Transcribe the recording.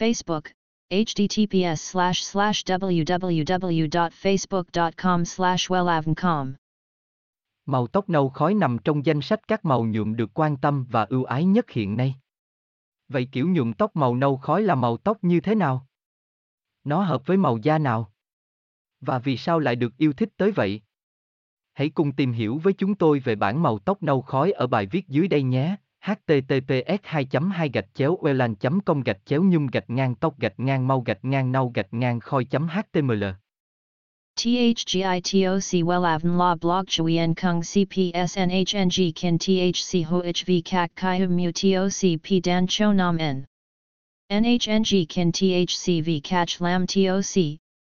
Facebook, https slash slash www.facebook.com slash wellavncom. Màu tóc nâu khói nằm trong danh sách các màu nhuộm được quan tâm và ưu ái nhất hiện nay. Vậy kiểu nhuộm tóc màu nâu khói là màu tóc như thế nào? Nó hợp với màu da nào? Và vì sao lại được yêu thích tới vậy? Hãy cùng tìm hiểu với chúng tôi về bản màu tóc nâu khói ở bài viết dưới đây nhé https 2 2 gạch chéo welan com gạch chéo nhung gạch ngang tóc gạch ngang mau gạch ngang nâu gạch ngang khoi html. THGITOC WELAVN La Blog Chuyen Kung CPSNHNG Kin THC HOHV Kak Kai Mu TOC P, Dan, Cho, Nam, N. NHNG Kin THC V CACH Lam TOC